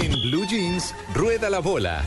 En Blue Jeans, rueda la bola.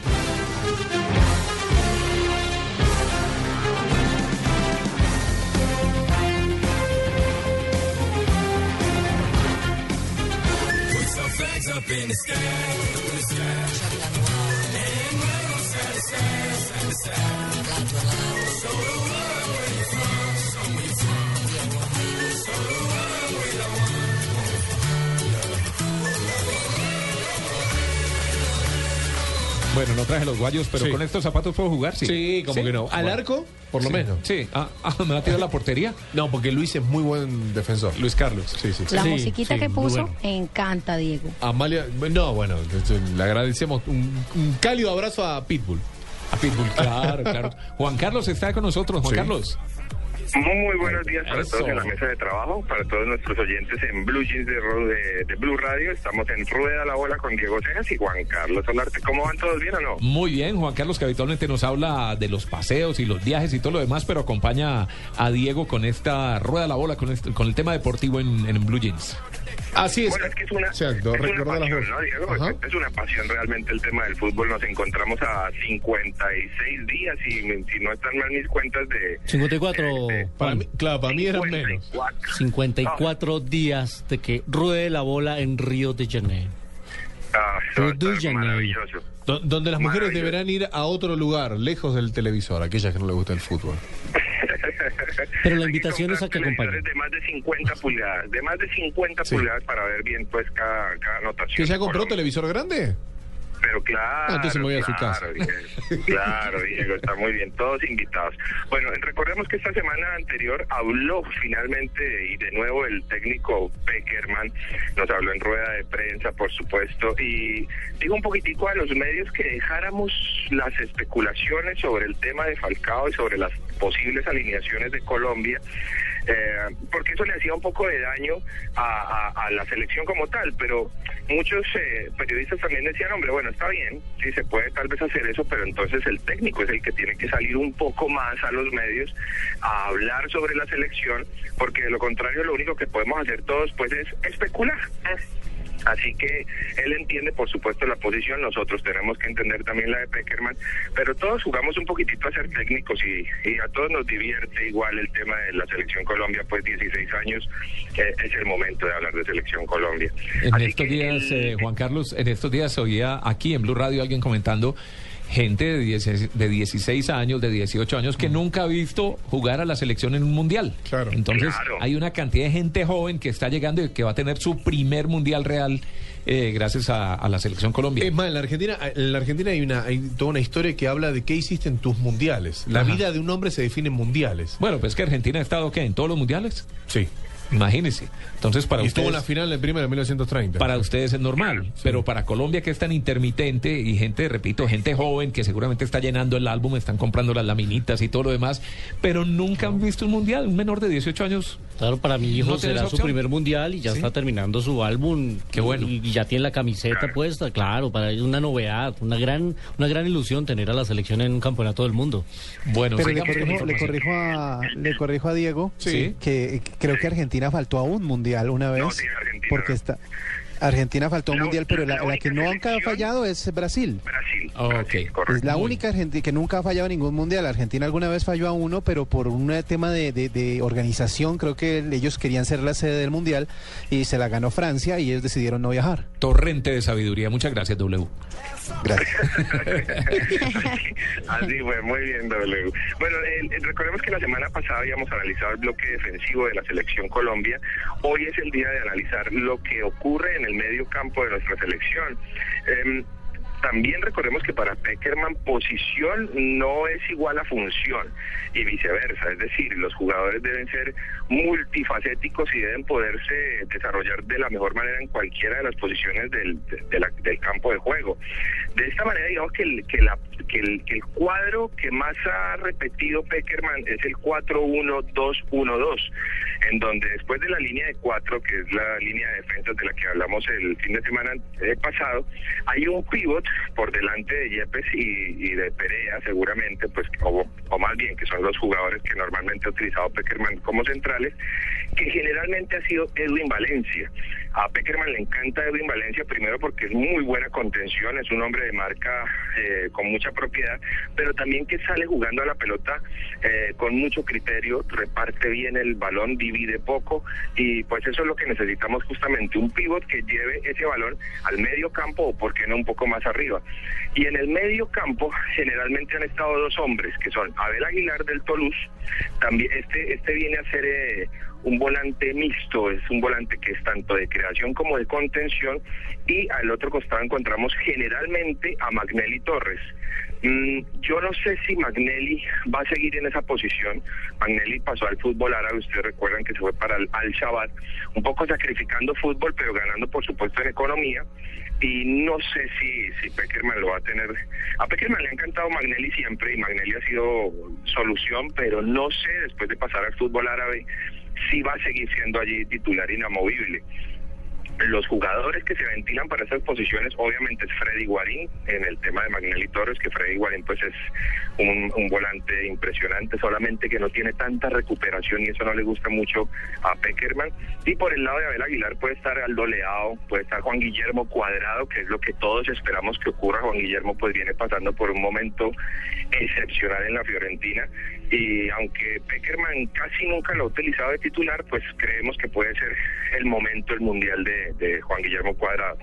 Bueno, no traje los guayos, pero Sí. con estos zapatos puedo jugar, sí. Sí, como que no. Al Bueno. arco, por lo Sí. menos. Sí. Ah, ah, me va a tirar la portería. No, porque Luis es muy buen defensor. Luis Carlos. Sí, sí. La Sí, musiquita sí, que puso, bueno. encanta, Diego. Amalia, no, bueno, le agradecemos un, un cálido abrazo a Pitbull. A Pitbull, claro, claro. Juan Carlos está con nosotros. Juan Sí. Carlos. Muy buenos días para Eso. todos en la mesa de trabajo, para todos nuestros oyentes en Blue Jeans de, de, de Blue Radio. Estamos en Rueda la Bola con Diego Cejas y Juan Carlos Solarte. ¿Cómo van todos bien o no? Muy bien, Juan Carlos, que habitualmente nos habla de los paseos y los viajes y todo lo demás, pero acompaña a Diego con esta rueda a la bola, con, este- con el tema deportivo en, en Blue Jeans. Así es. Bueno, es que es una, Exacto, es una pasión. ¿no, Diego? Ajá. Es, una pasión realmente el tema del fútbol. Nos encontramos a 56 días y si no están mal mis cuentas de... 54, de- Para mí, claro, para mí eran menos. 54. 54 días de que ruede la bola en Río de Janeiro. Ah, de maravilloso. Do- donde las mujeres deberán ir a otro lugar, lejos del televisor, aquellas que no les gusta el fútbol. Pero la invitación es a que acompañen. televisores de más de 50 pulgadas, de más de 50 Sí. pulgadas para ver bien pues cada, cada anotación. ¿Que ya compró Colombia. televisor grande? Pero claro. Entonces me voy a su claro, casa. Diego, claro, Diego, está muy bien. Todos invitados. Bueno, recordemos que esta semana anterior habló finalmente y de nuevo el técnico Peckerman. Nos habló en rueda de prensa, por supuesto, y dijo un poquitico a los medios que dejáramos las especulaciones sobre el tema de Falcao y sobre las posibles alineaciones de Colombia. Eh, porque eso le hacía un poco de daño a, la selección como tal, pero muchos eh, periodistas también decían, hombre, bueno, está bien, sí se puede tal vez hacer eso, pero entonces el técnico es el que tiene que salir un poco más a los medios a hablar sobre la selección, porque de lo contrario lo único que podemos hacer todos pues es especular. Así que él entiende, por supuesto, la posición, nosotros tenemos que entender también la de Peckerman, pero todos jugamos un poquitito a ser técnicos y, y a todos nos divierte igual el tema de la selección Colombia, pues 16 años eh, es el momento de hablar de selección Colombia. En Así estos días, el- eh, Juan Carlos, en estos días oía aquí en Blue Radio alguien comentando gente de 16, de 16 años, de 18 años, que nunca ha visto jugar a la selección en un mundial. Claro. Entonces, Claro. hay una cantidad de gente joven que está llegando y que va a tener su primer mundial real eh, gracias a, a la selección Colombia. Es más, en la Argentina, en la Argentina hay una hay toda una historia que habla de qué hiciste en tus mundiales. La Ajá. vida de un hombre se define en mundiales. Bueno, pues que Argentina ha estado ¿qué? en todos los mundiales. Sí. Imagínese. Entonces, para y estuvo en ustedes, la final del primero de 1930. para ustedes es normal, pero para Colombia que es tan intermitente y gente, repito, gente joven que seguramente está llenando el álbum, están comprando las laminitas y todo lo demás, pero nunca han visto un mundial, un menor de 18 años. Claro, para mi hijo ¿No tienes será su primer mundial y ya Sí. está terminando su álbum. Qué bueno. Y, y ya tiene la camiseta puesta, claro, para él una novedad, una gran, una gran ilusión tener a la selección en un campeonato del mundo. Bueno, Pero le corrijo, le, corrijo a, le corrijo a Diego Sí. que que creo que Argentina faltó a un mundial una vez. No, sí, Argentina. porque está Argentina faltó un mundial, pero la, la la que nunca ha fallado es Brasil. Brasil. Ok. Brasil, correcto. Es la Muy única Argentina que nunca ha fallado ningún mundial. Argentina alguna vez falló a uno, pero por un tema de, de- de organización, creo que ellos querían ser la sede del mundial y se la ganó Francia y ellos decidieron no viajar. Torrente de sabiduría. Muchas gracias, W. Gracias. Así fue, muy bien, W. Bueno, eh, eh, recordemos que la semana pasada habíamos analizado el bloque defensivo de la selección Colombia. Hoy es el día de analizar lo que ocurre en el medio campo de nuestra selección. Em, También recordemos que para Peckerman posición no es igual a función y viceversa, es decir, los jugadores deben ser multifacéticos y deben poderse desarrollar de la mejor manera en cualquiera de las posiciones del, del campo de juego. De esta manera, digamos que el, que, la, que, el, que el cuadro que más ha repetido Peckerman es el 4-1-2-1-2, en donde después de la línea de cuatro, que es la línea de defensa de la que hablamos el fin de semana pasado, hay un pivot por delante de Yepes y, de Perea, seguramente, pues, o, o, más bien, que son los jugadores que normalmente ha utilizado Peckerman como centrales, que generalmente ha sido Edwin Valencia. A Peckerman le encanta Edwin Valencia, primero porque es muy buena contención, es un hombre de marca eh, con mucha propiedad, pero también que sale jugando a la pelota eh, con mucho criterio, reparte bien el balón, divide poco, y pues eso es lo que necesitamos justamente, un pivot que lleve ese balón al medio campo o, por qué no, un poco más arriba. Y en el medio campo generalmente han estado dos hombres, que son Abel Aguilar del Toulouse, también este, este viene a ser... Eh, un volante mixto, es un volante que es tanto de creación como de contención y al otro costado encontramos generalmente a Magnelli Torres. Mm, yo no sé si Magnelli va a seguir en esa posición. Magnelli pasó al fútbol árabe, ustedes recuerdan que se fue para el Al-Shabaab, un poco sacrificando fútbol, pero ganando por supuesto en economía. Y no sé si, si Peckerman lo va a tener. A Peckerman le ha encantado Magnelli siempre y Magnelli ha sido solución, pero no sé después de pasar al fútbol árabe si va a seguir siendo allí titular inamovible. Los jugadores que se ventilan para esas posiciones, obviamente, es Freddy Guarín, en el tema de Magnelli Torres, que Freddy Guarín pues es un, volante impresionante, solamente que no tiene tanta recuperación y eso no le gusta mucho a Peckerman. Y por el lado de Abel Aguilar puede estar Aldo Leao, puede estar Juan Guillermo Cuadrado, que es lo que todos esperamos que ocurra. Juan Guillermo pues viene pasando por un momento excepcional en la Fiorentina y aunque Peckerman casi nunca lo ha utilizado de titular, pues creemos que puede ser el momento, el mundial de, Juan Guillermo Cuadrado.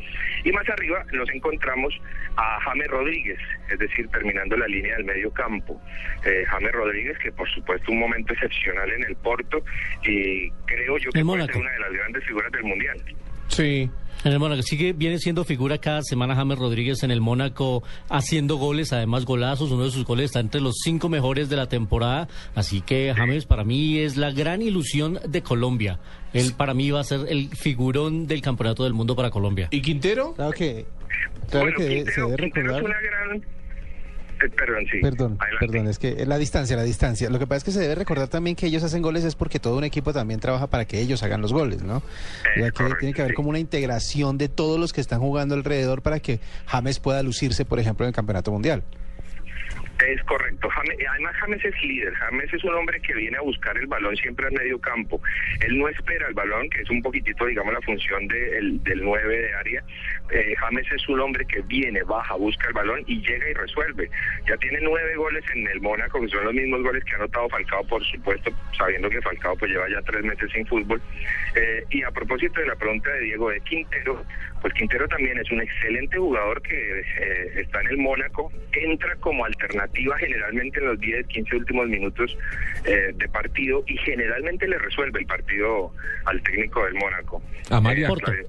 Y más arriba nos encontramos a James Rodríguez, es decir, terminando la línea del medio campo. Eh, James Rodríguez, que por supuesto un momento excepcional en el Porto y creo yo que puede ser una de las grandes figuras del mundial. Sí. En el Mónaco, sigue, viene siendo figura cada semana James Rodríguez en el Mónaco haciendo goles, además golazos, uno de sus goles está entre los cinco mejores de la temporada, así que James para mí es la gran ilusión de Colombia. Él para mí va a ser el figurón del Campeonato del Mundo para Colombia. ¿Y Quintero? Claro que, claro que se debe recordar... perdón, sí. Perdón, perdón, es que la distancia, la distancia. Lo que pasa es que se debe recordar también que ellos hacen goles es porque todo un equipo también trabaja para que ellos hagan los goles, ¿no? Ya que tiene que haber como una integración de todos los que están jugando alrededor para que James pueda lucirse, por ejemplo, en el Campeonato Mundial. Es correcto. además, James es líder. James es un hombre que viene a buscar el balón siempre al medio campo. Él no espera el balón, que es un poquitito, digamos, la función del 9 de área. Eh, James es un hombre que viene, baja, busca el balón y llega y resuelve. Ya tiene nueve goles en el Mónaco, que son los mismos goles que ha anotado Falcao, por supuesto, sabiendo que Falcao pues lleva ya tres meses sin fútbol. Eh, y a propósito de la pregunta de Diego de Quintero, pues Quintero también es un excelente jugador que eh, está en el Mónaco, entra como alternativa generalmente en los 10, 15 últimos minutos eh, de partido y generalmente le resuelve el partido al técnico del Mónaco. Amalia. Eh,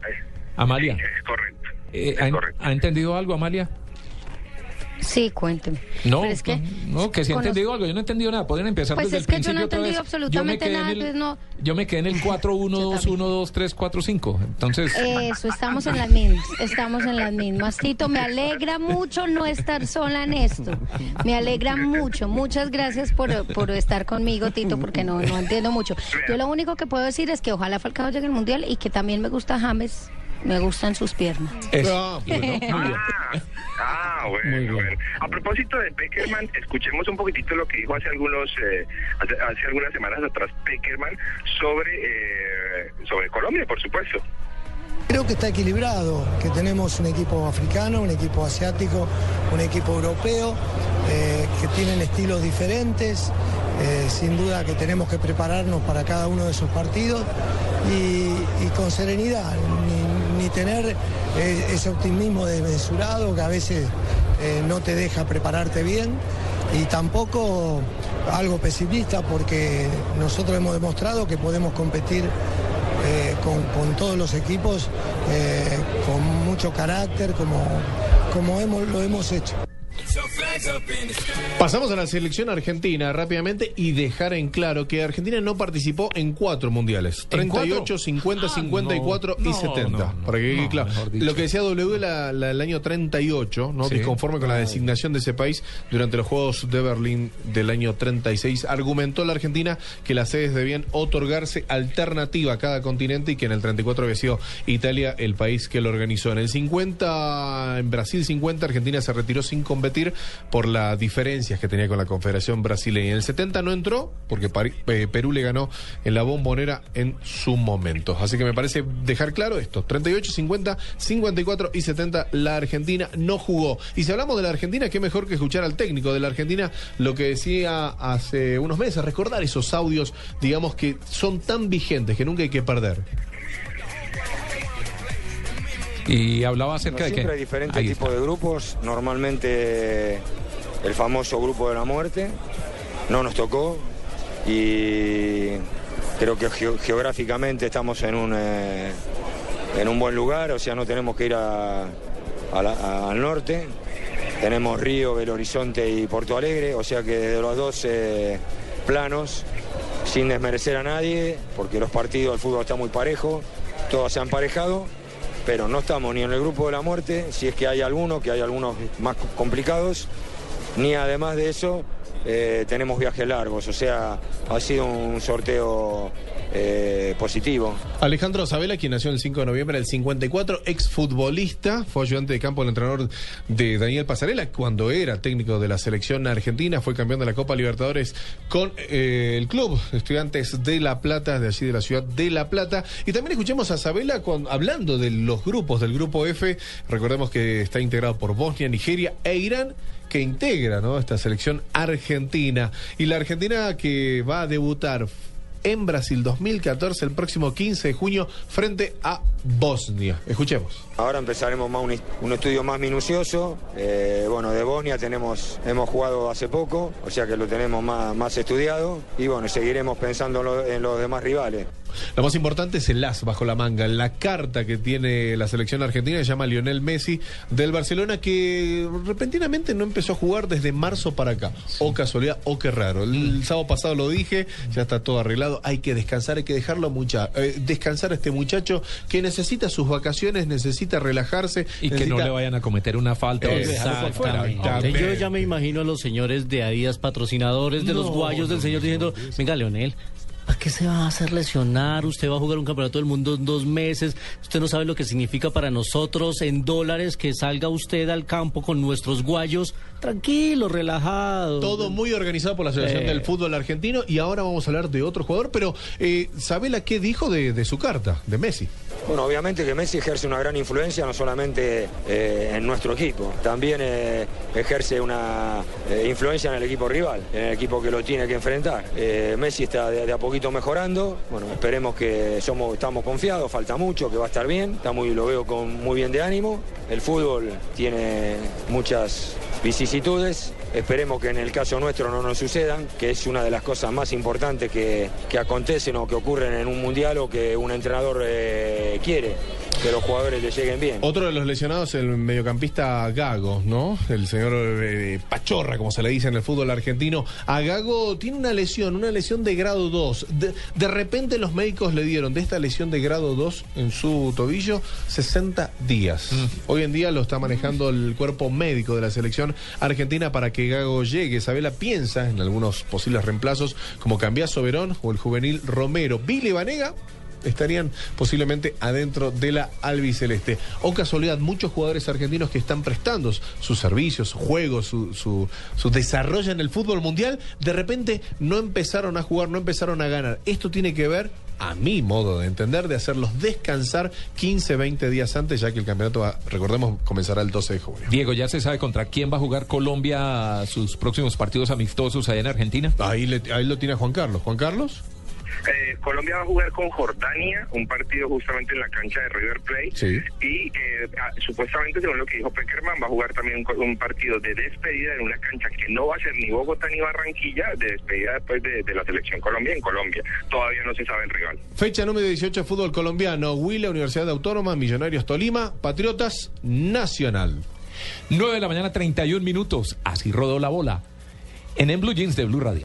Amalia. es correcto. ¿Ha entendido algo, Amalia? Sí, cuénteme. No, que, no, que si he entendido algo, yo no he entendido nada. Pueden empezar pues desde es el principio. Yo no he entendido absolutamente nada, el, no. Yo me quedé en el 4, 1, 2, 1, 2, 3, 4, 5. Entonces. Eso, estamos en las mismas. Estamos en las mismas. Tito, me alegra mucho no estar sola en esto. Me alegra mucho. Muchas gracias por, por estar conmigo, Tito, porque no, no entiendo mucho. Yo lo único que puedo decir es que ojalá Falcao llegue al mundial y que también me gusta James me gustan sus piernas. Ah, ah, bueno, bueno. A propósito de Peckerman, escuchemos un poquitito lo que dijo hace algunos eh, hace, algunas semanas atrás Peckerman sobre eh, sobre Colombia, por supuesto. Creo que está equilibrado, que tenemos un equipo africano, un equipo asiático, un equipo europeo, eh, que tienen estilos diferentes. sin duda que tenemos que prepararnos para cada uno de esos partidos y, y con serenidad ni tener ese optimismo desmesurado que a veces eh, no te deja prepararte bien y tampoco algo pesimista porque nosotros hemos demostrado que podemos competir eh, con, todos los equipos con mucho carácter, como como hemos, lo hemos hecho. Pasamos a la selección argentina rápidamente y dejar en claro que Argentina no participó en cuatro mundiales: ¿En 38, cuatro? 50, Ah, 54 no, y no, 70. no, no, para que claro. Lo que decía W la- la- el año 38, ¿no? Sí. disconforme con la designación de ese país durante los Juegos de Berlín del año 36, argumentó la Argentina que las sedes debían otorgarse alternativa a cada continente y que en el 34 había sido Italia el país que lo organizó. En el 50, en Brasil 50, Argentina se retiró sin competir por las diferencias que tenía con la Confederación Brasileña. En el 70 no entró porque eh, Perú le ganó en la bombonera en su momento. Así que me parece dejar claro esto. 38, 50, 54 y 70 la Argentina no jugó. Y si hablamos de la Argentina, qué mejor que escuchar al técnico de la Argentina lo que decía hace unos meses, recordar esos audios, digamos que son tan vigentes que nunca hay que perder. Y hablaba acerca de que... Siempre hay diferentes tipos de grupos. Normalmente el famoso grupo de la muerte. No nos tocó. Y creo que geo- geográficamente estamos en un, eh, en un buen lugar, o sea, no tenemos que ir a- a la- a- al norte. Tenemos Río, Belo Horizonte y Porto Alegre, o sea que desde los dos eh, planos, sin desmerecer a nadie, porque los partidos del fútbol están muy parejos, todos se han parejado, pero no estamos ni en el grupo de la muerte, si es que hay alguno, que hay algunos más complicados, ni además de eso eh, tenemos viajes largos, o sea, ha sido un sorteo eh, positivo. Alejandro Sabela, quien nació el 5 de noviembre del 54, exfutbolista, fue ayudante de campo del entrenador de Daniel Pasarela cuando era técnico de la selección argentina, fue campeón de la Copa Libertadores con eh, el club Estudiantes de La Plata, de allí de la ciudad de La Plata. Y también escuchemos a Sabela hablando de los grupos del grupo F, recordemos que está integrado por Bosnia, Nigeria e Irán que integra esta selección argentina. Y la Argentina que va a debutar en Brasil 2014 el próximo 15 de junio frente a Bosnia. Escuchemos. Ahora empezaremos un, est- un estudio más minucioso. Eh, bueno, de Bosnia tenemos, hemos jugado hace poco, o sea que lo tenemos más, más estudiado. Y bueno, seguiremos pensando en los demás rivales. Lo más importante es el as bajo la manga, la carta que tiene la selección argentina se llama Lionel Messi del Barcelona que repentinamente no empezó a jugar desde marzo para acá. O casualidad, o qué raro. El, el sábado pasado lo dije, ya está todo arreglado, hay que descansar, hay que dejarlo mucha, eh, descansar a este muchacho que necesita sus vacaciones, necesita relajarse. Y que no le vayan a cometer una falta fuera. Exactamente. Yo ya me imagino a los señores de Adidas, patrocinadores de los No, guayos del no, señor, no, diciendo, venga, Leonel. ¿Para qué se va a hacer lesionar? Usted va a jugar un campeonato del mundo en dos meses. Usted no sabe lo que significa para nosotros en dólares que salga usted al campo con nuestros guayos. Tranquilo, relajado. Todo muy organizado por la Asociación Eh. del Fútbol Argentino y ahora vamos a hablar de otro jugador, pero eh, ¿Sabela qué dijo de, de su carta, de Messi? Bueno, obviamente que Messi ejerce una gran influencia no solamente eh, en nuestro equipo, también eh, ejerce una eh, influencia en el equipo rival, en el equipo que lo tiene que enfrentar. Eh, Messi está de, de a poquito mejorando, bueno, esperemos que somos, estamos confiados, falta mucho, que va a estar bien, está muy, lo veo con muy bien de ánimo. El fútbol tiene muchas vicisitudes, esperemos que en el caso nuestro no nos sucedan, que es una de las cosas más importantes que, que acontecen o que ocurren en un mundial o que un entrenador eh, quiere, que los jugadores le lleguen bien. Otro de los lesionados, el mediocampista Gago, ¿no? El señor eh, Pachorra, como se le dice en el fútbol argentino. A Gago tiene una lesión, una lesión de grado 2. De, de repente los médicos le dieron de esta lesión de grado 2 en su tobillo 60 días. Hoy en día lo está manejando el cuerpo médico de la selección argentina para que Gago llegue. Sabela piensa en algunos posibles reemplazos como Cambiaso Verón o el juvenil Romero. Billy Vanega estarían posiblemente adentro de la albiceleste. O casualidad, muchos jugadores argentinos que están prestando sus servicios, su juego, su, su, su desarrollo en el fútbol mundial, de repente no empezaron a jugar, no empezaron a ganar. Esto tiene que ver, a mi modo de entender, de hacerlos descansar 15, 20 días antes, ya que el campeonato, va- recordemos, comenzará el 12 de junio. Diego, ¿ya se sabe contra quién va a jugar Colombia sus próximos partidos amistosos allá en Argentina? Ahí, le- ahí lo tiene Juan Carlos. Juan Carlos. Eh, Colombia va a jugar con Jordania, un partido justamente en la cancha de River Plate. Sí. Y eh, supuestamente, según lo que dijo Peckerman, va a jugar también un, partido de despedida en una cancha que no va a ser ni Bogotá ni Barranquilla, de despedida después de, de la selección Colombia en Colombia. Todavía no se sabe el rival. Fecha número 18 fútbol colombiano. Huila, Universidad Autónoma, Millonarios Tolima, Patriotas Nacional. 9 de la mañana, 31 minutos. Así rodó la bola. En En Blue Jeans de Blue Radio.